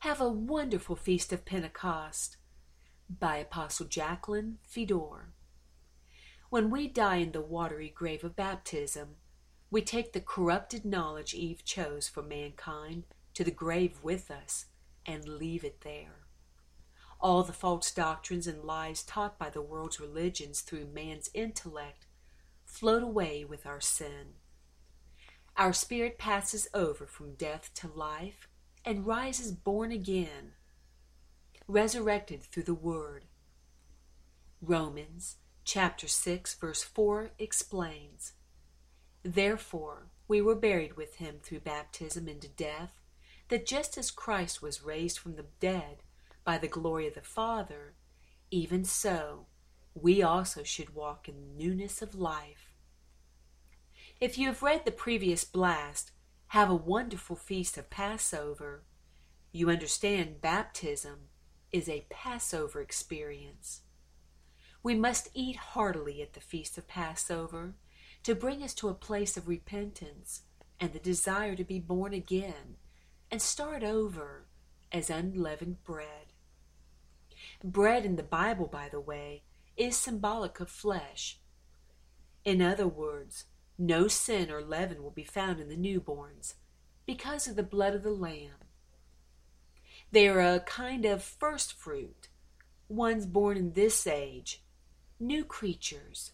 Have a wonderful feast of Pentecost by Apostle Jacqueline Fedor. When we die in the watery grave of baptism, we take the corrupted knowledge Eve chose for mankind to the grave with us and leave it there. All the false doctrines and lies taught by the world's religions through man's intellect float away with our sin. Our spirit passes over from death to life and rises born again, resurrected through the Word. Romans chapter 6 verse 4 explains, Therefore we were buried with him through baptism into death, that just as Christ was raised from the dead by the glory of the Father, even so we also should walk in newness of life. If you have read the previous blast, have a wonderful feast of Passover. You understand baptism is a Passover experience. We must eat heartily at the feast of Passover to bring us to a place of repentance and the desire to be born again and start over as unleavened bread. Bread in the Bible, by the way, is symbolic of flesh. In other words, no sin or leaven will be found in the newborns because of the blood of the Lamb. They are a kind of first fruit, ones born in this age, new creatures.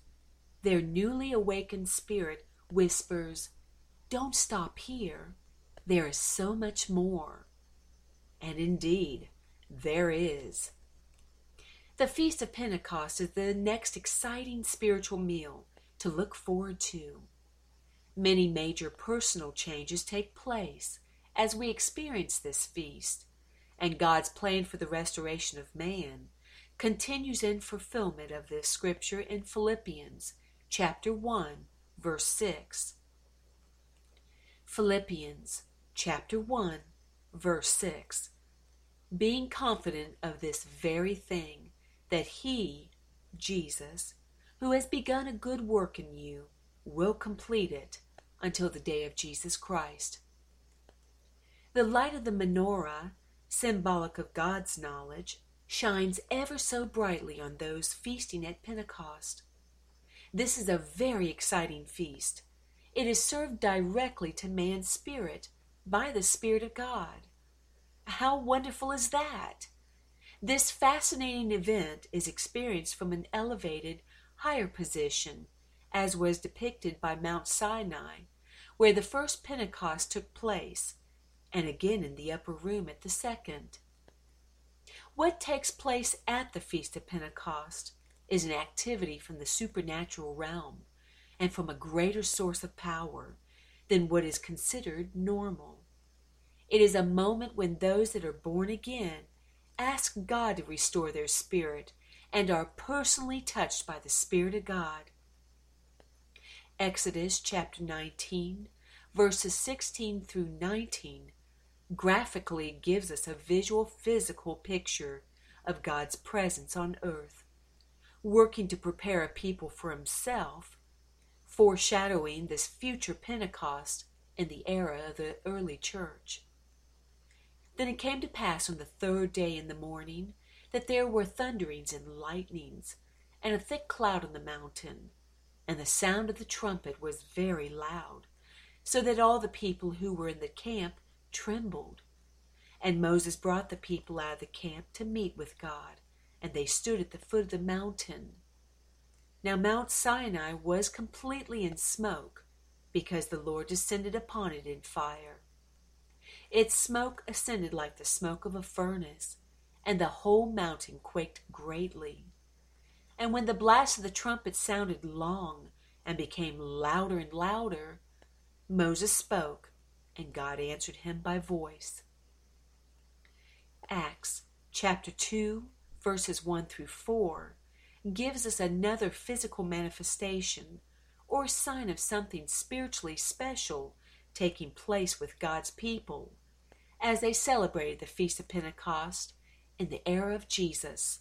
Their newly awakened spirit whispers, Don't stop here. There is so much more. And indeed, there is. The Feast of Pentecost is the next exciting spiritual meal to look forward to. Many major personal changes take place as we experience this feast, and God's plan for the restoration of man continues in fulfillment of this scripture in Philippians chapter 1 verse 6. Philippians chapter 1 verse 6. Being confident of this very thing that he, Jesus, who has begun a good work in you, will complete it until the day of Jesus Christ. The light of the menorah, symbolic of God's knowledge, shines ever so brightly on those feasting at Pentecost. This is a very exciting feast. It is served directly to man's spirit by the Spirit of God. How wonderful is that? This fascinating event is experienced from an elevated, higher position as was depicted by Mount Sinai, where the first Pentecost took place, and again in the upper room at the second. What takes place at the Feast of Pentecost is an activity from the supernatural realm and from a greater source of power than what is considered normal. It is a moment when those that are born again ask God to restore their spirit and are personally touched by the Spirit of God Exodus chapter 19, verses 16 through 19, graphically gives us a visual physical picture of God's presence on earth, working to prepare a people for Himself, foreshadowing this future Pentecost in the era of the early church. Then it came to pass on the third day in the morning that there were thunderings and lightnings, and a thick cloud on the mountain and the sound of the trumpet was very loud, so that all the people who were in the camp trembled. And Moses brought the people out of the camp to meet with God, and they stood at the foot of the mountain. Now Mount Sinai was completely in smoke, because the Lord descended upon it in fire. Its smoke ascended like the smoke of a furnace, and the whole mountain quaked greatly. And when the blast of the trumpet sounded long and became louder and louder, Moses spoke, and God answered him by voice. Acts chapter 2, verses 1 through 4, gives us another physical manifestation or sign of something spiritually special taking place with God's people as they celebrated the Feast of Pentecost in the era of Jesus.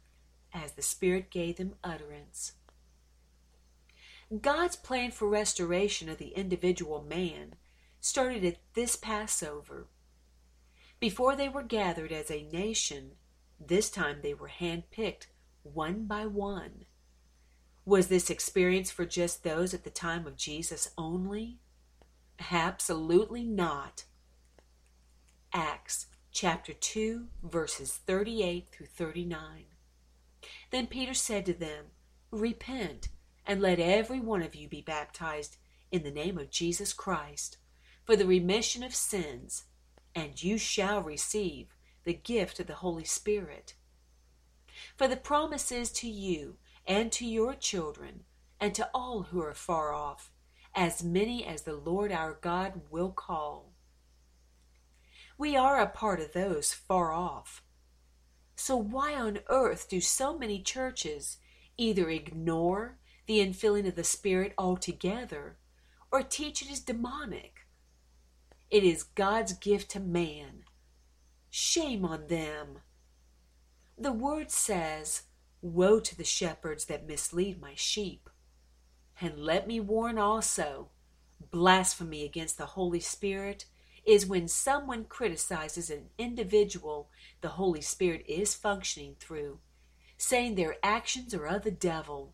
as the Spirit gave them utterance. God's plan for restoration of the individual man started at this Passover. Before they were gathered as a nation, this time they were handpicked one by one. Was this experience for just those at the time of Jesus only? Absolutely not. Acts chapter 2, verses 38 through 39. Then Peter said to them, Repent, and let every one of you be baptized in the name of Jesus Christ for the remission of sins, and you shall receive the gift of the Holy Spirit. For the promise is to you and to your children and to all who are far off, as many as the Lord our God will call. We are a part of those far off. So why on earth do so many churches either ignore the infilling of the Spirit altogether or teach it is demonic? It is God's gift to man. Shame on them. The word says, Woe to the shepherds that mislead my sheep. And let me warn also blasphemy against the Holy Spirit is when someone criticizes an individual the Holy Spirit is functioning through, saying their actions are of the devil.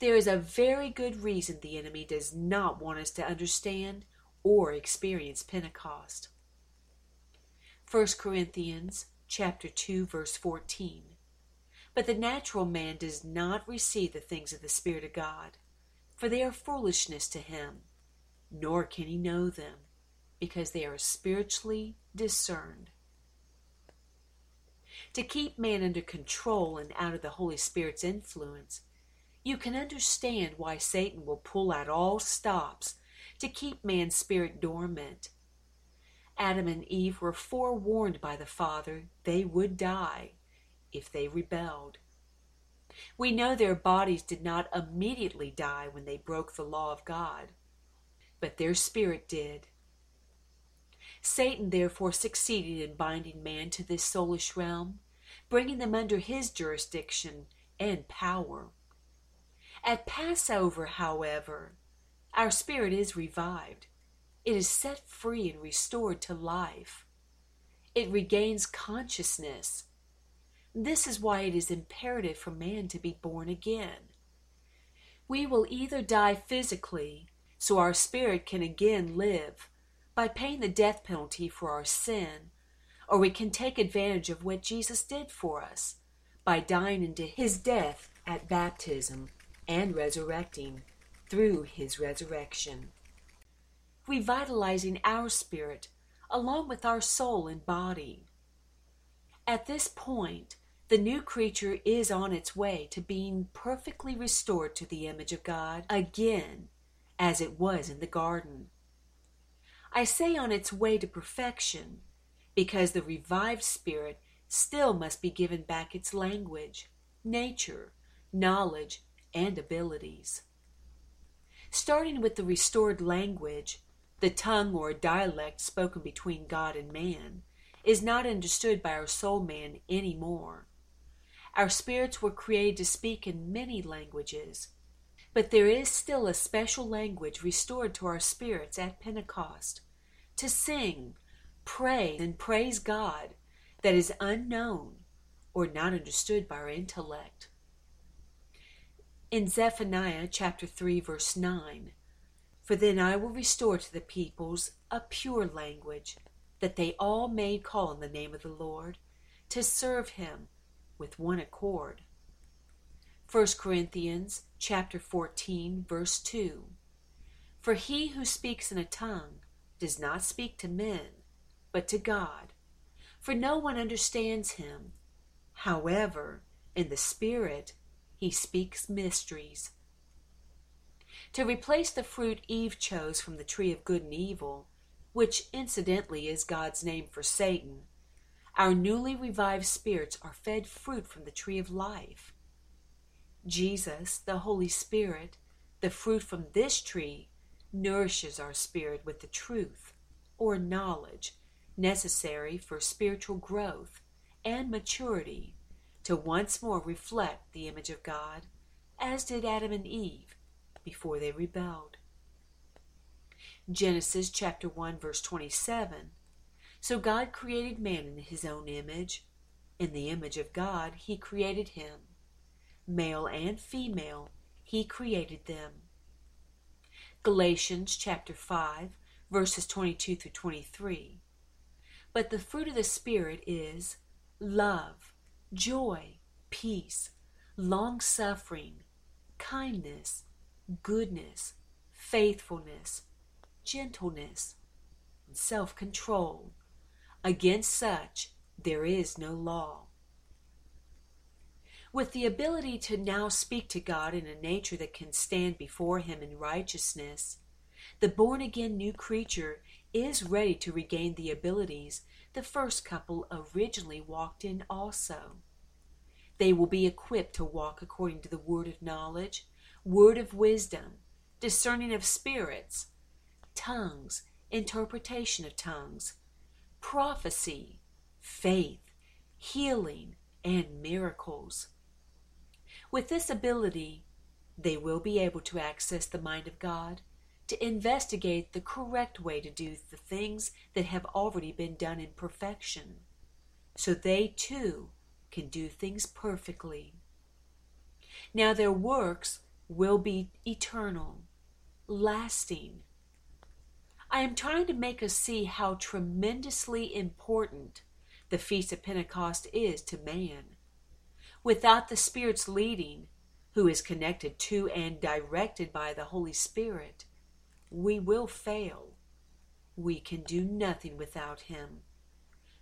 There is a very good reason the enemy does not want us to understand or experience Pentecost. 1 Corinthians chapter 2 verse 14. But the natural man does not receive the things of the Spirit of God, for they are foolishness to him nor can he know them, because they are spiritually discerned. To keep man under control and out of the Holy Spirit's influence, you can understand why Satan will pull out all stops to keep man's spirit dormant. Adam and Eve were forewarned by the Father they would die if they rebelled. We know their bodies did not immediately die when they broke the law of God but their spirit did. Satan therefore succeeded in binding man to this soulish realm, bringing them under his jurisdiction and power. At Passover, however, our spirit is revived. It is set free and restored to life. It regains consciousness. This is why it is imperative for man to be born again. We will either die physically so our spirit can again live by paying the death penalty for our sin, or we can take advantage of what Jesus did for us by dying into his death at baptism and resurrecting through his resurrection, revitalizing our spirit along with our soul and body. At this point, the new creature is on its way to being perfectly restored to the image of God again as it was in the garden. I say on its way to perfection because the revived spirit still must be given back its language, nature, knowledge, and abilities. Starting with the restored language, the tongue or dialect spoken between God and man is not understood by our soul man any more. Our spirits were created to speak in many languages, but there is still a special language restored to our spirits at Pentecost to sing, pray, and praise God that is unknown or not understood by our intellect. In Zephaniah chapter 3 verse 9, For then I will restore to the peoples a pure language, that they all may call on the name of the Lord, to serve him with one accord. 1 Corinthians chapter 14 verse 2 For he who speaks in a tongue does not speak to men but to God. For no one understands him. However in the spirit he speaks mysteries. To replace the fruit Eve chose from the tree of good and evil which incidentally is God's name for Satan, our newly revived spirits are fed fruit from the tree of life. Jesus, the Holy Spirit, the fruit from this tree, nourishes our spirit with the truth, or knowledge, necessary for spiritual growth and maturity to once more reflect the image of God, as did Adam and Eve before they rebelled. Genesis chapter 1 verse 27. So God created man in his own image. In the image of God he created him. Male and female he created them. Galatians chapter 5 verses 22 through 23. But the fruit of the Spirit is love, joy, peace, long suffering, kindness, goodness, faithfulness, gentleness, and self control. Against such there is no law. With the ability to now speak to God in a nature that can stand before Him in righteousness, the born again new creature is ready to regain the abilities the first couple originally walked in also. They will be equipped to walk according to the word of knowledge, word of wisdom, discerning of spirits, tongues, interpretation of tongues, prophecy, faith, healing, and miracles. With this ability, they will be able to access the mind of God to investigate the correct way to do the things that have already been done in perfection, so they too can do things perfectly. Now their works will be eternal, lasting. I am trying to make us see how tremendously important the Feast of Pentecost is to man. Without the Spirit's leading, who is connected to and directed by the Holy Spirit, we will fail. We can do nothing without Him.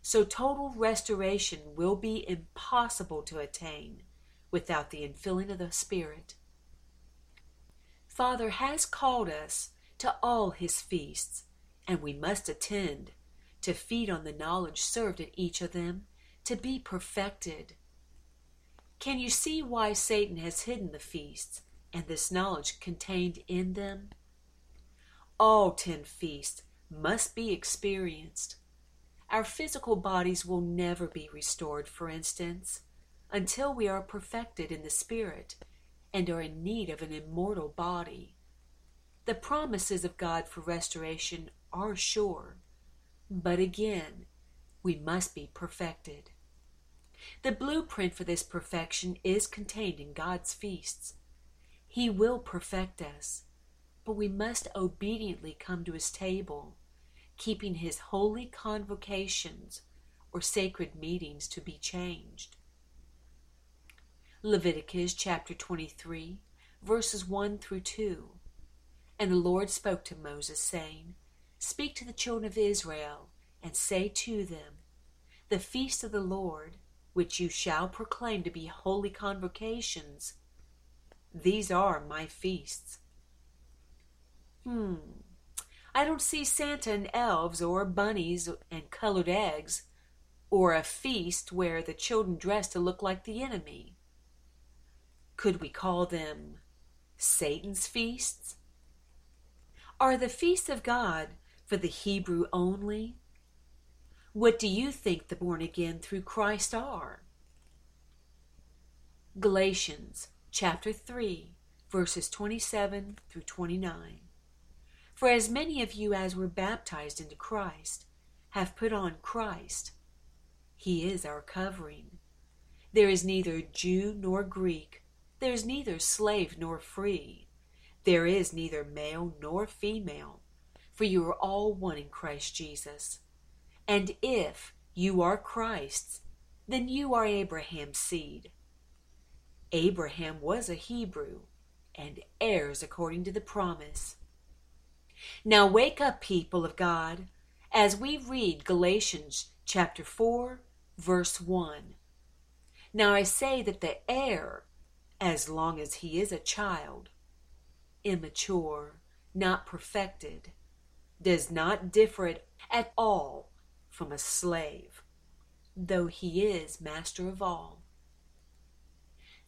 So total restoration will be impossible to attain without the infilling of the Spirit. Father has called us to all His feasts, and we must attend to feed on the knowledge served at each of them, to be perfected. Can you see why Satan has hidden the feasts and this knowledge contained in them? All ten feasts must be experienced. Our physical bodies will never be restored, for instance, until we are perfected in the Spirit and are in need of an immortal body. The promises of God for restoration are sure, but again, we must be perfected. The blueprint for this perfection is contained in God's feasts. He will perfect us but we must obediently come to his table, keeping his holy convocations or sacred meetings to be changed. Leviticus chapter 23, verses 1 through 2. And the Lord spoke to Moses, saying, Speak to the children of Israel, and say to them, The feast of the Lord, which you shall proclaim to be holy convocations, these are my feasts Hmm. I don't see Santa and elves or bunnies and colored eggs or a feast where the children dress to look like the enemy. Could we call them Satan's feasts? Are the feasts of God for the Hebrew only? What do you think the born again through Christ are? Galatians chapter 3, verses 27 through 29. For as many of you as were baptized into Christ have put on Christ. He is our covering. There is neither Jew nor Greek, there is neither slave nor free, there is neither male nor female, for you are all one in Christ Jesus. And if you are Christ's, then you are Abraham's seed. Abraham was a Hebrew, and heirs according to the promise. Now wake up, people of God, as we read Galatians chapter 4, verse 1. Now I say that the heir, as long as he is a child, immature, not perfected, does not differ at all from a slave, though he is master of all.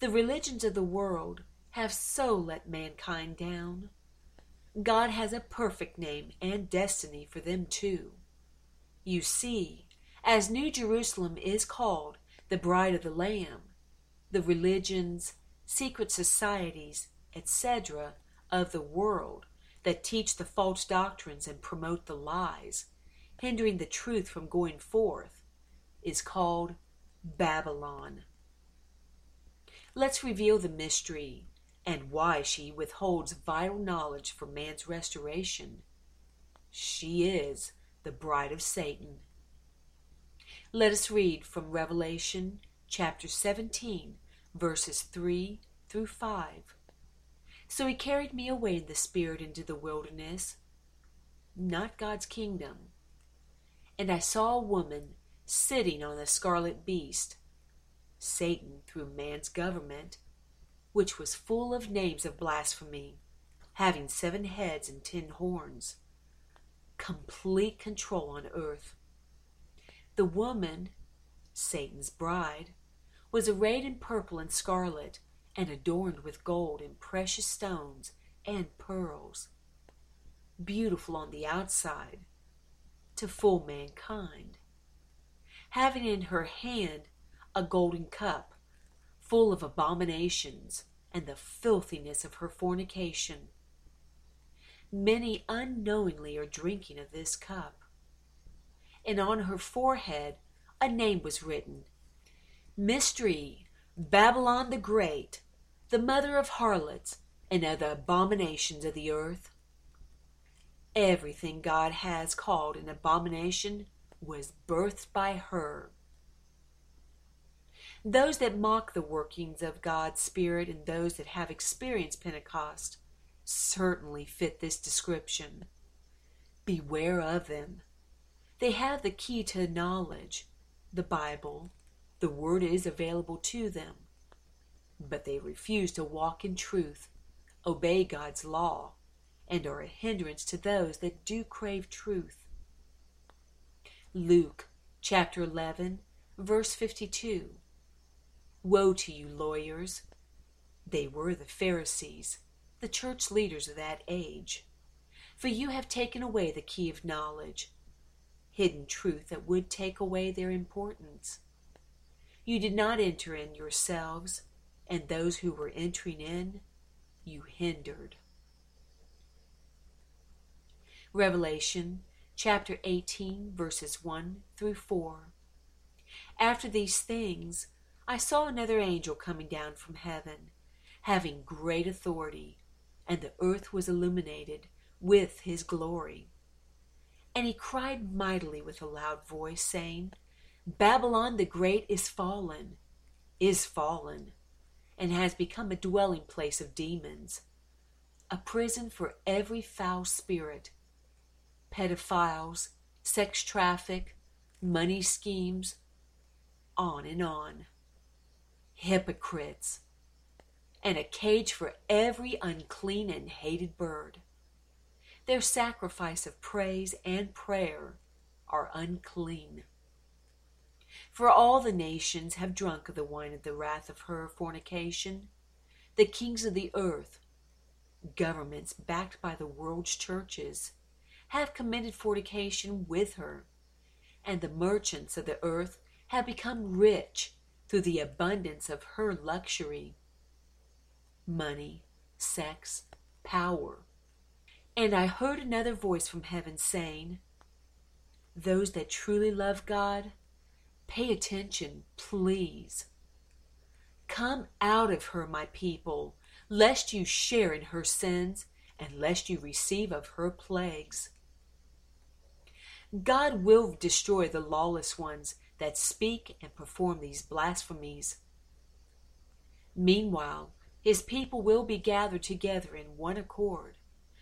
The religions of the world have so let mankind down. God has a perfect name and destiny for them too. You see, as New Jerusalem is called the bride of the Lamb, the religions, secret societies, etc., of the world that teach the false doctrines and promote the lies, hindering the truth from going forth, is called Babylon. Let's reveal the mystery and why she withholds vital knowledge for man's restoration. She is the bride of Satan. Let us read from Revelation chapter 17, verses 3 through 5. So he carried me away in the Spirit into the wilderness, not God's kingdom. And I saw a woman sitting on a scarlet beast, Satan through man's government, which was full of names of blasphemy, having seven heads and ten horns, complete control on earth. The woman, Satan's bride, was arrayed in purple and scarlet, and adorned with gold and precious stones and pearls, beautiful on the outside, to fool mankind, having in her hand a golden cup full of abominations and the filthiness of her fornication. Many unknowingly are drinking of this cup and on her forehead a name was written Mystery, Babylon the Great, the mother of harlots and of the abominations of the earth. Everything God has called an abomination was birthed by her. Those that mock the workings of God's Spirit and those that have experienced Pentecost certainly fit this description. Beware of them. They have the key to knowledge, the Bible. The Word is available to them. But they refuse to walk in truth, obey God's law, and are a hindrance to those that do crave truth. Luke chapter 11, verse 52. Woe to you, lawyers! They were the Pharisees, the church leaders of that age. For you have taken away the key of knowledge hidden truth that would take away their importance. You did not enter in yourselves, and those who were entering in, you hindered. Revelation chapter 18, verses 1 through 4. After these things, I saw another angel coming down from heaven, having great authority, and the earth was illuminated with his glory. And he cried mightily with a loud voice, saying, Babylon the Great is fallen, is fallen, and has become a dwelling place of demons, a prison for every foul spirit, pedophiles, sex traffic, money schemes, on and on. Hypocrites, and a cage for every unclean and hated bird. Their sacrifice of praise and prayer are unclean. For all the nations have drunk of the wine of the wrath of her fornication. The kings of the earth, governments backed by the world's churches, have committed fornication with her, and the merchants of the earth have become rich through the abundance of her luxury. Money, sex, power, and I heard another voice from heaven saying, Those that truly love God, pay attention, please. Come out of her, my people, lest you share in her sins, and lest you receive of her plagues. God will destroy the lawless ones that speak and perform these blasphemies. Meanwhile, his people will be gathered together in one accord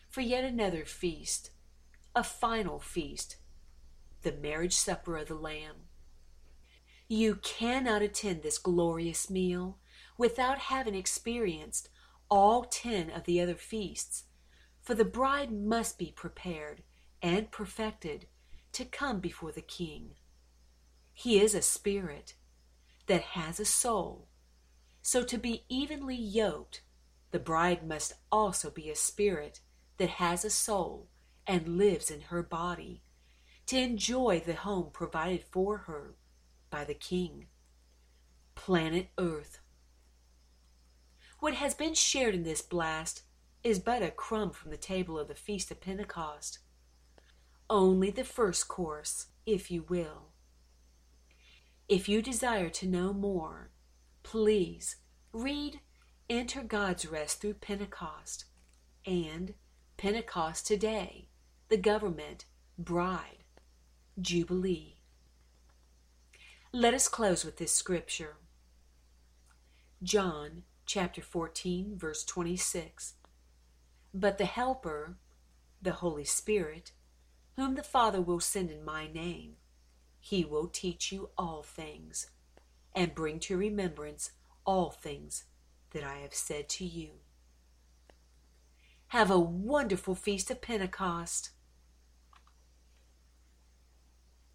for yet another feast, a final feast, the marriage supper of the Lamb. You cannot attend this glorious meal without having experienced all ten of the other feasts, for the bride must be prepared and perfected to come before the King. He is a spirit that has a soul. So to be evenly yoked, the bride must also be a spirit that has a soul and lives in her body to enjoy the home provided for her by the King. Planet Earth. What has been shared in this blast is but a crumb from the table of the Feast of Pentecost. Only the first course, if you will. If you desire to know more, please read Enter God's Rest through Pentecost and Pentecost Today, the Government, Bride, Jubilee. Let us close with this scripture. John chapter 14, verse 26. But the Helper, the Holy Spirit, whom the Father will send in my name, he will teach you all things, and bring to remembrance all things that I have said to you. Have a wonderful feast of Pentecost.